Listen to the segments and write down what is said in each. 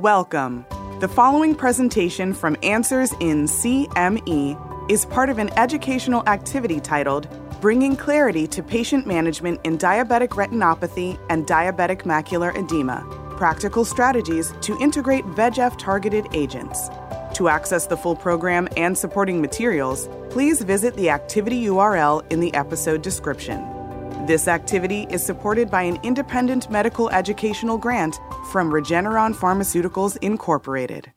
Welcome. The following presentation from Answers in CME is part of an educational activity titled Bringing Clarity to Patient Management in Diabetic Retinopathy and Diabetic Macular Edema Practical Strategies to Integrate VEGF Targeted Agents. To access the full program and supporting materials, please visit the activity URL in the episode description. This activity is supported by an independent medical educational grant from Regeneron Pharmaceuticals Incorporated.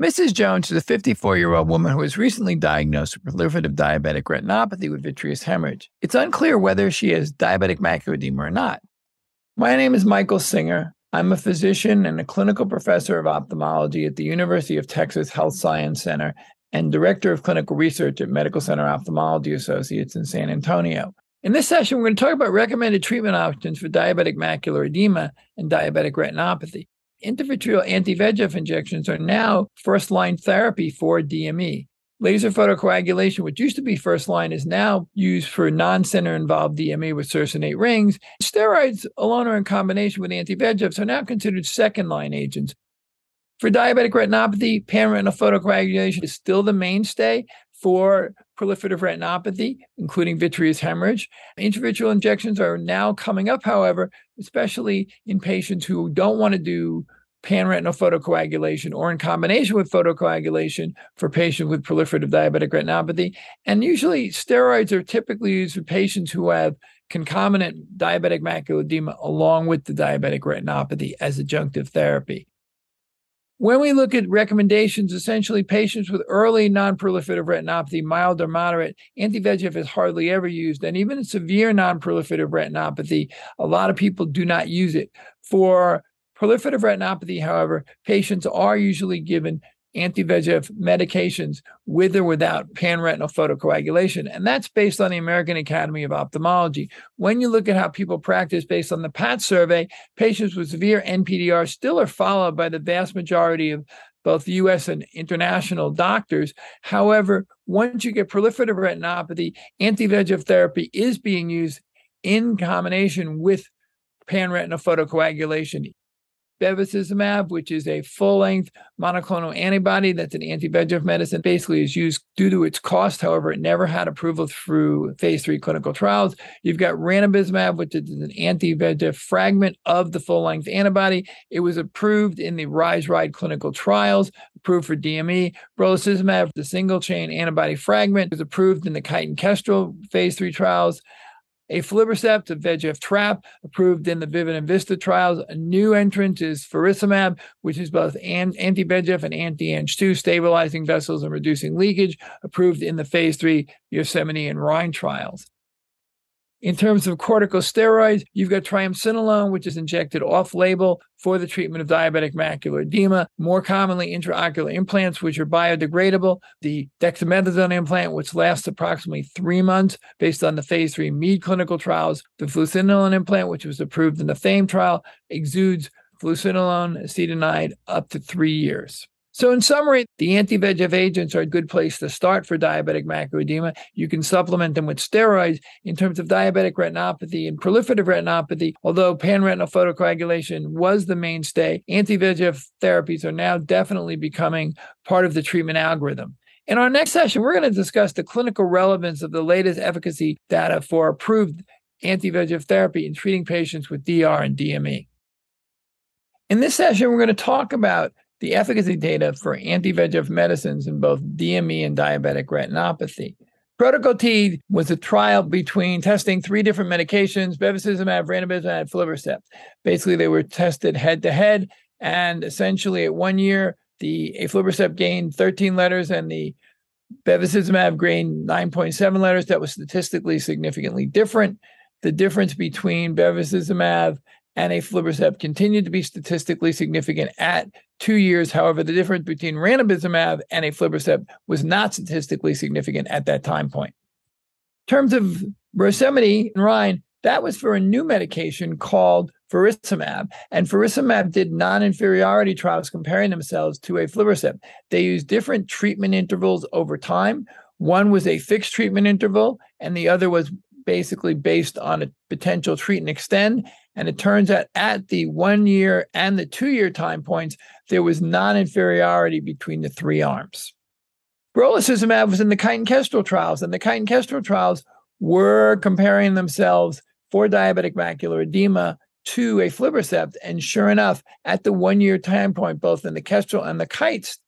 Mrs. Jones is a 54 year old woman who was recently diagnosed with proliferative diabetic retinopathy with vitreous hemorrhage. It's unclear whether she has diabetic macular edema or not. My name is Michael Singer. I'm a physician and a clinical professor of ophthalmology at the University of Texas Health Science Center and director of clinical research at Medical Center Ophthalmology Associates in San Antonio. In this session, we're going to talk about recommended treatment options for diabetic macular edema and diabetic retinopathy. Intravitreal anti VEGF injections are now first line therapy for DME. Laser photocoagulation, which used to be first line, is now used for non center involved DME with circinate rings. Steroids alone or in combination with anti VEGFs are now considered second line agents. For diabetic retinopathy, panretinal photocoagulation is still the mainstay for proliferative retinopathy, including vitreous hemorrhage. Intravitreal injections are now coming up, however, especially in patients who don't want to do panretinal photocoagulation or in combination with photocoagulation for patients with proliferative diabetic retinopathy. And usually, steroids are typically used for patients who have concomitant diabetic macular edema along with the diabetic retinopathy as adjunctive therapy. When we look at recommendations, essentially patients with early non-proliferative retinopathy, mild or moderate, anti-VEGF is hardly ever used. And even in severe non-proliferative retinopathy, a lot of people do not use it. For proliferative retinopathy, however, patients are usually given anti-VEGF medications with or without panretinal photocoagulation. And that's based on the American Academy of Ophthalmology. When you look at how people practice based on the PAT survey, patients with severe NPDR still are followed by the vast majority of both US and international doctors. However, once you get proliferative retinopathy, anti-VEGF therapy is being used in combination with panretinal photocoagulation bevacizumab, which is a full length monoclonal antibody that's an anti VEGF medicine, basically is used due to its cost. However, it never had approval through phase three clinical trials. You've got ranibizumab, which is an anti VEGF fragment of the full length antibody. It was approved in the RISE RIDE clinical trials, approved for DME. Brolucizumab, the single chain antibody fragment, was approved in the Kite and Kestrel phase three trials aflibercept, a VEGF trap, approved in the VIVID and VISTA trials. A new entrant is faricimab, which is both anti-VEGF and anti-Ang2, stabilizing vessels and reducing leakage, approved in the phase three Yosemite and Rhine trials. In terms of corticosteroids, you've got triamcinolone, which is injected off label for the treatment of diabetic macular edema. More commonly, intraocular implants, which are biodegradable. The dexamethasone implant, which lasts approximately three months based on the phase three MEAD clinical trials. The fluocinolone implant, which was approved in the FAME trial, exudes fluocinolone acetonide up to three years. So, in summary, the anti VEGF agents are a good place to start for diabetic macular edema. You can supplement them with steroids. In terms of diabetic retinopathy and proliferative retinopathy, although panretinal photocoagulation was the mainstay, anti VEGF therapies are now definitely becoming part of the treatment algorithm. In our next session, we're going to discuss the clinical relevance of the latest efficacy data for approved anti VEGF therapy in treating patients with DR and DME. In this session, we're going to talk about the efficacy data for anti VEGF medicines in both DME and diabetic retinopathy. Protocol T was a trial between testing three different medications, bevacizumab, ranibizumab, aflibercept. Basically, they were tested head to head, and essentially at one year, the aflibercept gained 13 letters and the bevacizumab gained 9.7 letters. That was statistically significantly different. The difference between bevacizumab and aflibercept continued to be statistically significant at two years. However, the difference between ranibizumab and aflibercept was not statistically significant at that time point. In terms of Yosemite and Rhine, that was for a new medication called faricimab. And faricimab did non-inferiority trials comparing themselves to aflibercept. They used different treatment intervals over time. One was a fixed treatment interval, and the other was basically based on a potential treat and extend. And it turns out at the one year and the two year time points, there was non inferiority between the three arms. Brolucizumab was in the Kite and Kestrel trials, and the Kite and Kestrel trials were comparing themselves for diabetic macular edema to a aflibercept. And sure enough, at the one year time point, both in the Kestrel and the Kites,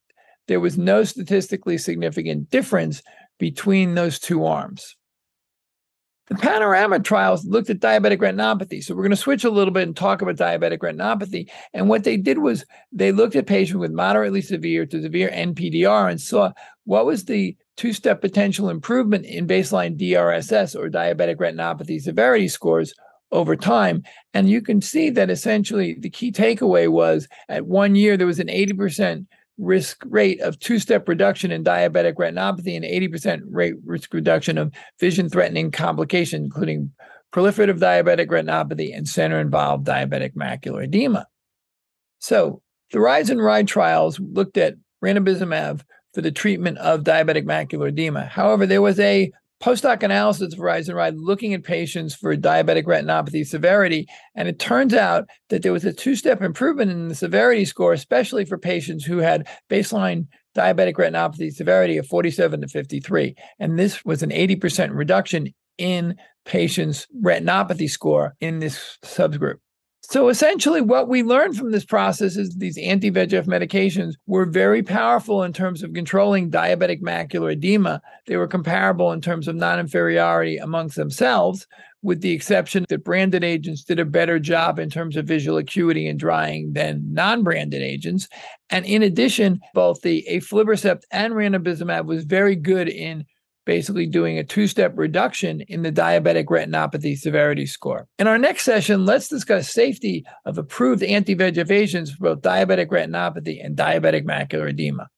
there was no statistically significant difference between those two arms. The panorama trials looked at diabetic retinopathy. So we're going to switch a little bit and talk about diabetic retinopathy. And what they did was they looked at patients with moderately severe to severe NPDR and saw what was the two step potential improvement in baseline DRSS or diabetic retinopathy severity scores over time. And you can see that essentially the key takeaway was at one year, there was an 80% risk rate of two step reduction in diabetic retinopathy and 80% rate risk reduction of vision threatening complications, including proliferative diabetic retinopathy and center involved diabetic macular edema. So the RISE and RIDE trials looked at ranibizumab for the treatment of diabetic macular edema. However, there was a post hoc analysis of and RIDE looking at patients for diabetic retinopathy severity. And it turns out that there was a two step improvement in the severity score, especially for patients who had baseline diabetic retinopathy severity of 47 to 53. And this was an 80% reduction in patients' retinopathy score in this subgroup. So essentially, what we learned from this process is these anti VEGF medications were very powerful in terms of controlling diabetic macular edema. They were comparable in terms of non inferiority amongst themselves, with the exception that branded agents did a better job in terms of visual acuity and drying than non branded agents. And in addition, both the aflibercept and ranibizumab was very good in basically doing a two step reduction in the diabetic retinopathy severity score. In our next session, let's discuss safety of approved anti VEGF agents for both diabetic retinopathy and diabetic macular edema.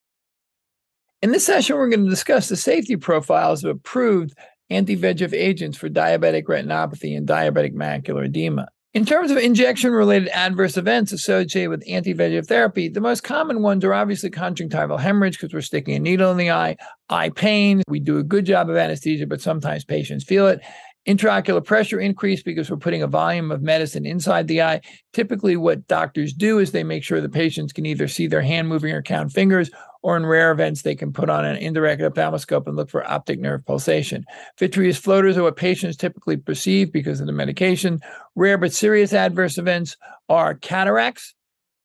In this session, we're going to discuss the safety profiles of approved anti VEGF agents for diabetic retinopathy and diabetic macular edema. In terms of injection related adverse events associated with anti VEGF therapy, the most common ones are obviously conjunctival hemorrhage because we're sticking a needle in the eye, eye pain. We do a good job of anesthesia, but sometimes patients feel it. Intraocular pressure increase because we're putting a volume of medicine inside the eye. Typically, what doctors do is they make sure the patients can either see their hand moving or count fingers, or in rare events, they can put on an indirect ophthalmoscope and look for optic nerve pulsation. Vitreous floaters are what patients typically perceive because of the medication. Rare but serious adverse events are cataracts,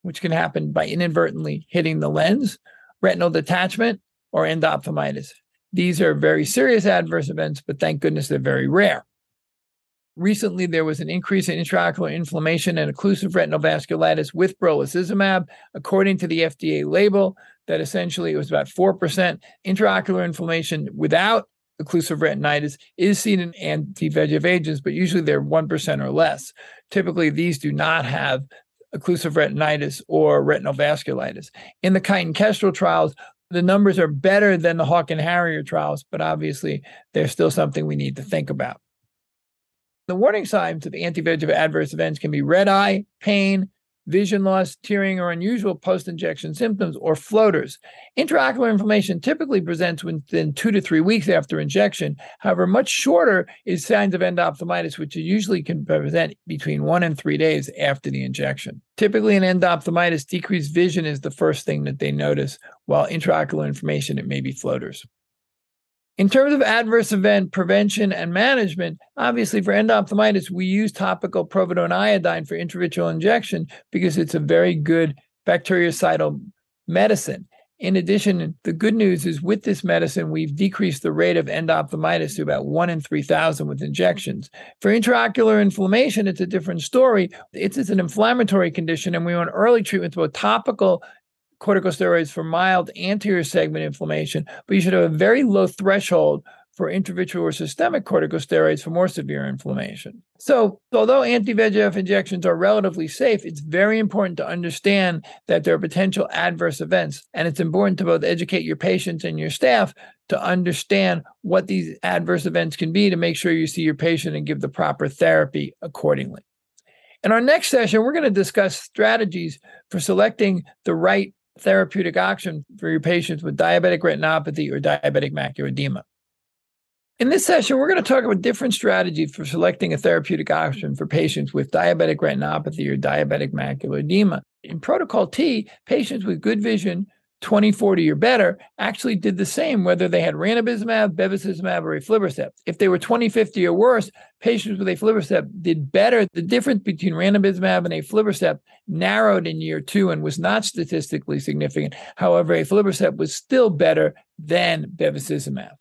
which can happen by inadvertently hitting the lens, retinal detachment, or endophthalmitis. These are very serious adverse events, but thank goodness they're very rare. Recently, there was an increase in intraocular inflammation and occlusive retinal vasculitis with brolucizumab. According to the FDA label, that essentially it was about 4% intraocular inflammation without occlusive retinitis is seen in anti-VEGF agents, but usually they're 1% or less. Typically, these do not have occlusive retinitis or retinal vasculitis. In the Kite and Kestrel trials, the numbers are better than the Hawk and Harrier trials, but obviously they're still something we need to think about. The warning signs of anti-VEGF adverse events can be red eye, pain, vision loss, tearing, or unusual post injection symptoms, or floaters. Intraocular inflammation typically presents within two to three weeks after injection. However, much shorter is signs of endophthalmitis, which usually can present between one and three days after the injection. Typically, in endophthalmitis, decreased vision is the first thing that they notice, while intraocular inflammation, it may be floaters. In terms of adverse event prevention and management, obviously for endophthalmitis, we use topical povidone iodine for intravitreal injection because it's a very good bactericidal medicine. In addition, the good news is with this medicine, we've decreased the rate of endophthalmitis to about one in 3,000 with injections. For intraocular inflammation, it's a different story. It's, it's an inflammatory condition, and we want early treatment, both topical corticosteroids for mild anterior segment inflammation, but you should have a very low threshold for intravitreal or systemic corticosteroids for more severe inflammation. So, although anti VEGF injections are relatively safe, it's very important to understand that there are potential adverse events. And it's important to both educate your patients and your staff to understand what these adverse events can be to make sure you see your patient and give the proper therapy accordingly. In our next session, we're going to discuss strategies for selecting the right therapeutic option for your patients with diabetic retinopathy or diabetic macular edema. In this session, we're going to talk about different strategies for selecting a therapeutic option for patients with diabetic retinopathy or diabetic macular edema. In Protocol T, patients with good vision 2040 or better actually did the same whether they had ranibizumab, bevacizumab, or aflibercept. If they were 2050 or worse, patients with aflibercept did better. The difference between ranibizumab and aflibercept narrowed in year two and was not statistically significant. However, aflibercept was still better than bevacizumab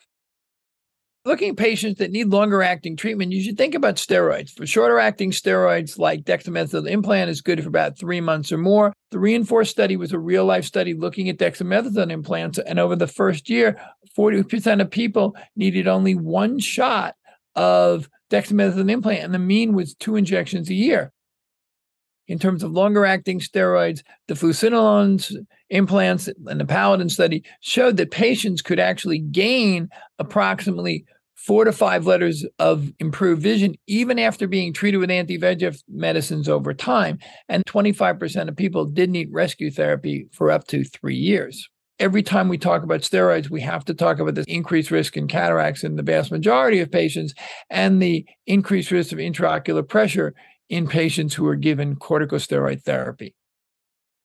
looking at patients that need longer acting treatment, you should think about steroids. For shorter acting steroids like dexamethasone implant is good for about three months or more. The REINFORCE study was a real life study looking at dexamethasone implants. And over the first year, 40% of people needed only one shot of dexamethasone implant, and the mean was two injections a year. In terms of longer acting steroids, the fluocinolones implants and the Paladin study showed that patients could actually gain approximately four to five letters of improved vision, even after being treated with anti VEGF medicines over time. And 25% of people did need rescue therapy for up to three years. Every time we talk about steroids, we have to talk about the increased risk in cataracts in the vast majority of patients and the increased risk of intraocular pressure in patients who are given corticosteroid therapy.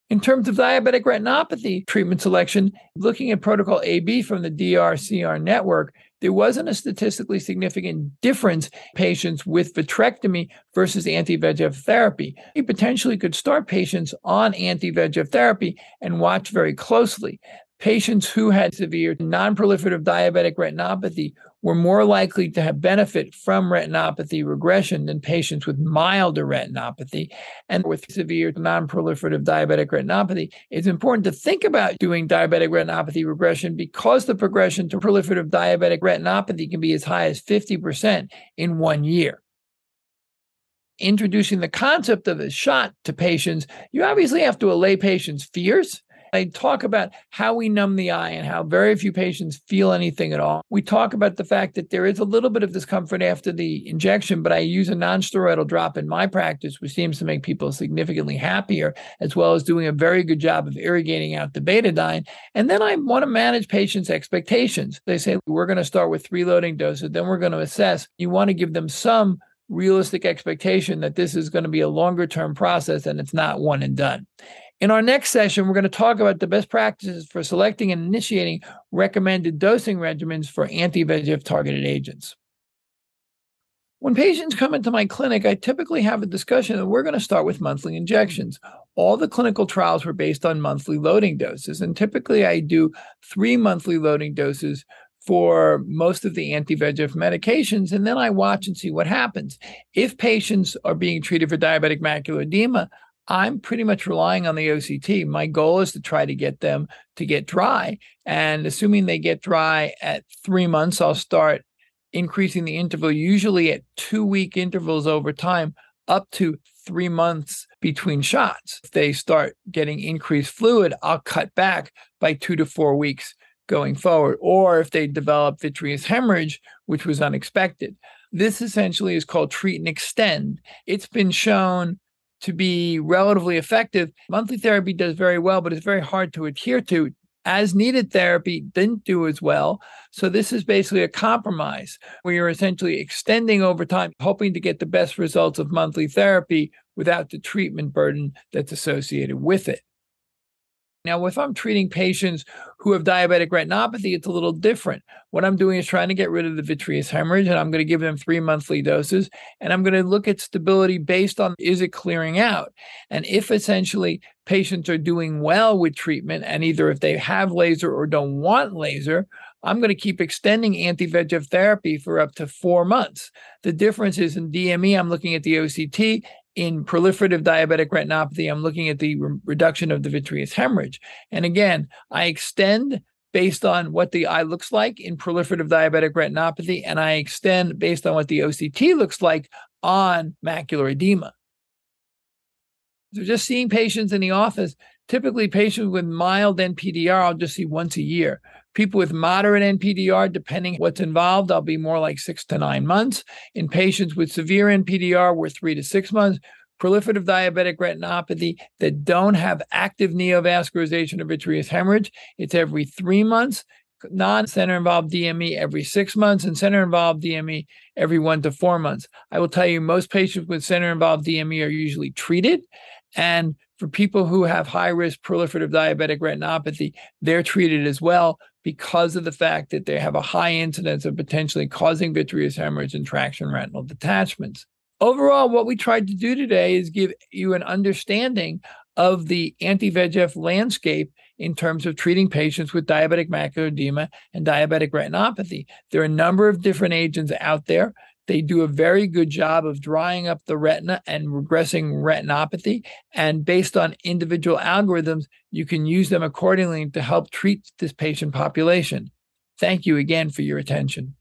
In terms of diabetic retinopathy treatment selection, looking at protocol AB from the DRCR network, there wasn't a statistically significant difference patients with vitrectomy versus anti-VEGF therapy. You potentially could start patients on anti-VEGF therapy and watch very closely. Patients who had severe non-proliferative diabetic retinopathy were more likely to have benefit from retinopathy regression than patients with milder retinopathy. And with severe non-proliferative diabetic retinopathy, it's important to think about doing diabetic retinopathy regression because the progression to proliferative diabetic retinopathy can be as high as 50% in one year introducing the concept of a shot to patients, you obviously have to allay patients' fears. I talk about how we numb the eye and how very few patients feel anything at all. We talk about the fact that there is a little bit of discomfort after the injection, but I use a nonsteroidal drop in my practice, which seems to make people significantly happier, as well as doing a very good job of irrigating out the betadine. And then I want to manage patients' expectations. They say, we're going to start with three loading doses, then we're going to assess. You want to give them some realistic expectation that this is going to be a longer term process and it's not one and done. In our next session, we're going to talk about the best practices for selecting and initiating recommended dosing regimens for anti VEGF targeted agents. When patients come into my clinic, I typically have a discussion and we're going to start with monthly injections. All the clinical trials were based on monthly loading doses, and typically I do three monthly loading doses for most of the anti VEGF medications, and then I watch and see what happens. If patients are being treated for diabetic macular edema, I'm pretty much relying on the OCT. My goal is to try to get them to get dry. And assuming they get dry at three months, I'll start increasing the interval, usually at two week intervals over time, up to three months between shots. If they start getting increased fluid, I'll cut back by two to four weeks going forward. Or if they develop vitreous hemorrhage, which was unexpected. This essentially is called treat and extend. It's been shown to be relatively effective. Monthly therapy does very well, but it's very hard to adhere to. As needed therapy didn't do as well. So, this is basically a compromise where you're essentially extending over time, hoping to get the best results of monthly therapy without the treatment burden that's associated with it. Now, if I'm treating patients who have diabetic retinopathy, it's a little different. What I'm doing is trying to get rid of the vitreous hemorrhage, and I'm going to give them three monthly doses. And I'm going to look at stability based on is it clearing out? And if essentially patients are doing well with treatment, and either if they have laser or don't want laser, I'm going to keep extending anti VEGF therapy for up to four months. The difference is in DME, I'm looking at the OCT, in proliferative diabetic retinopathy, I'm looking at the re- reduction of the vitreous hemorrhage. And again, I extend based on what the eye looks like in proliferative diabetic retinopathy, and I extend based on what the OCT looks like on macular edema. So, just seeing patients in the office, typically patients with mild NPDR, I'll just see once a year. People with moderate NPDR, depending what's involved, I'll be more like six to nine months. In patients with severe NPDR, we're three to six months. Proliferative diabetic retinopathy that don't have active neovascularization or vitreous hemorrhage, it's every three months. non center involved DME every six months and center involved DME every one to four months. I will tell you, most patients with center involved DME are usually treated. And for people who have high risk proliferative diabetic retinopathy, they're treated as well because of the fact that they have a high incidence of potentially causing vitreous hemorrhage and traction retinal detachments. Overall, what we tried to do today is give you an understanding of the anti VEGF landscape in terms of treating patients with diabetic macular edema and diabetic retinopathy. There are a number of different agents out there. They do a very good job of drying up the retina and regressing retinopathy. And based on individual algorithms, you can use them accordingly to help treat this patient population. Thank you again for your attention.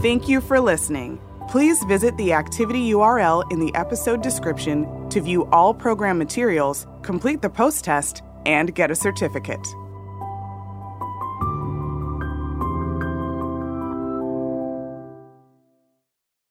Thank you for listening. Please visit the activity URL in the episode description to view all program materials, complete the post test, and get a certificate.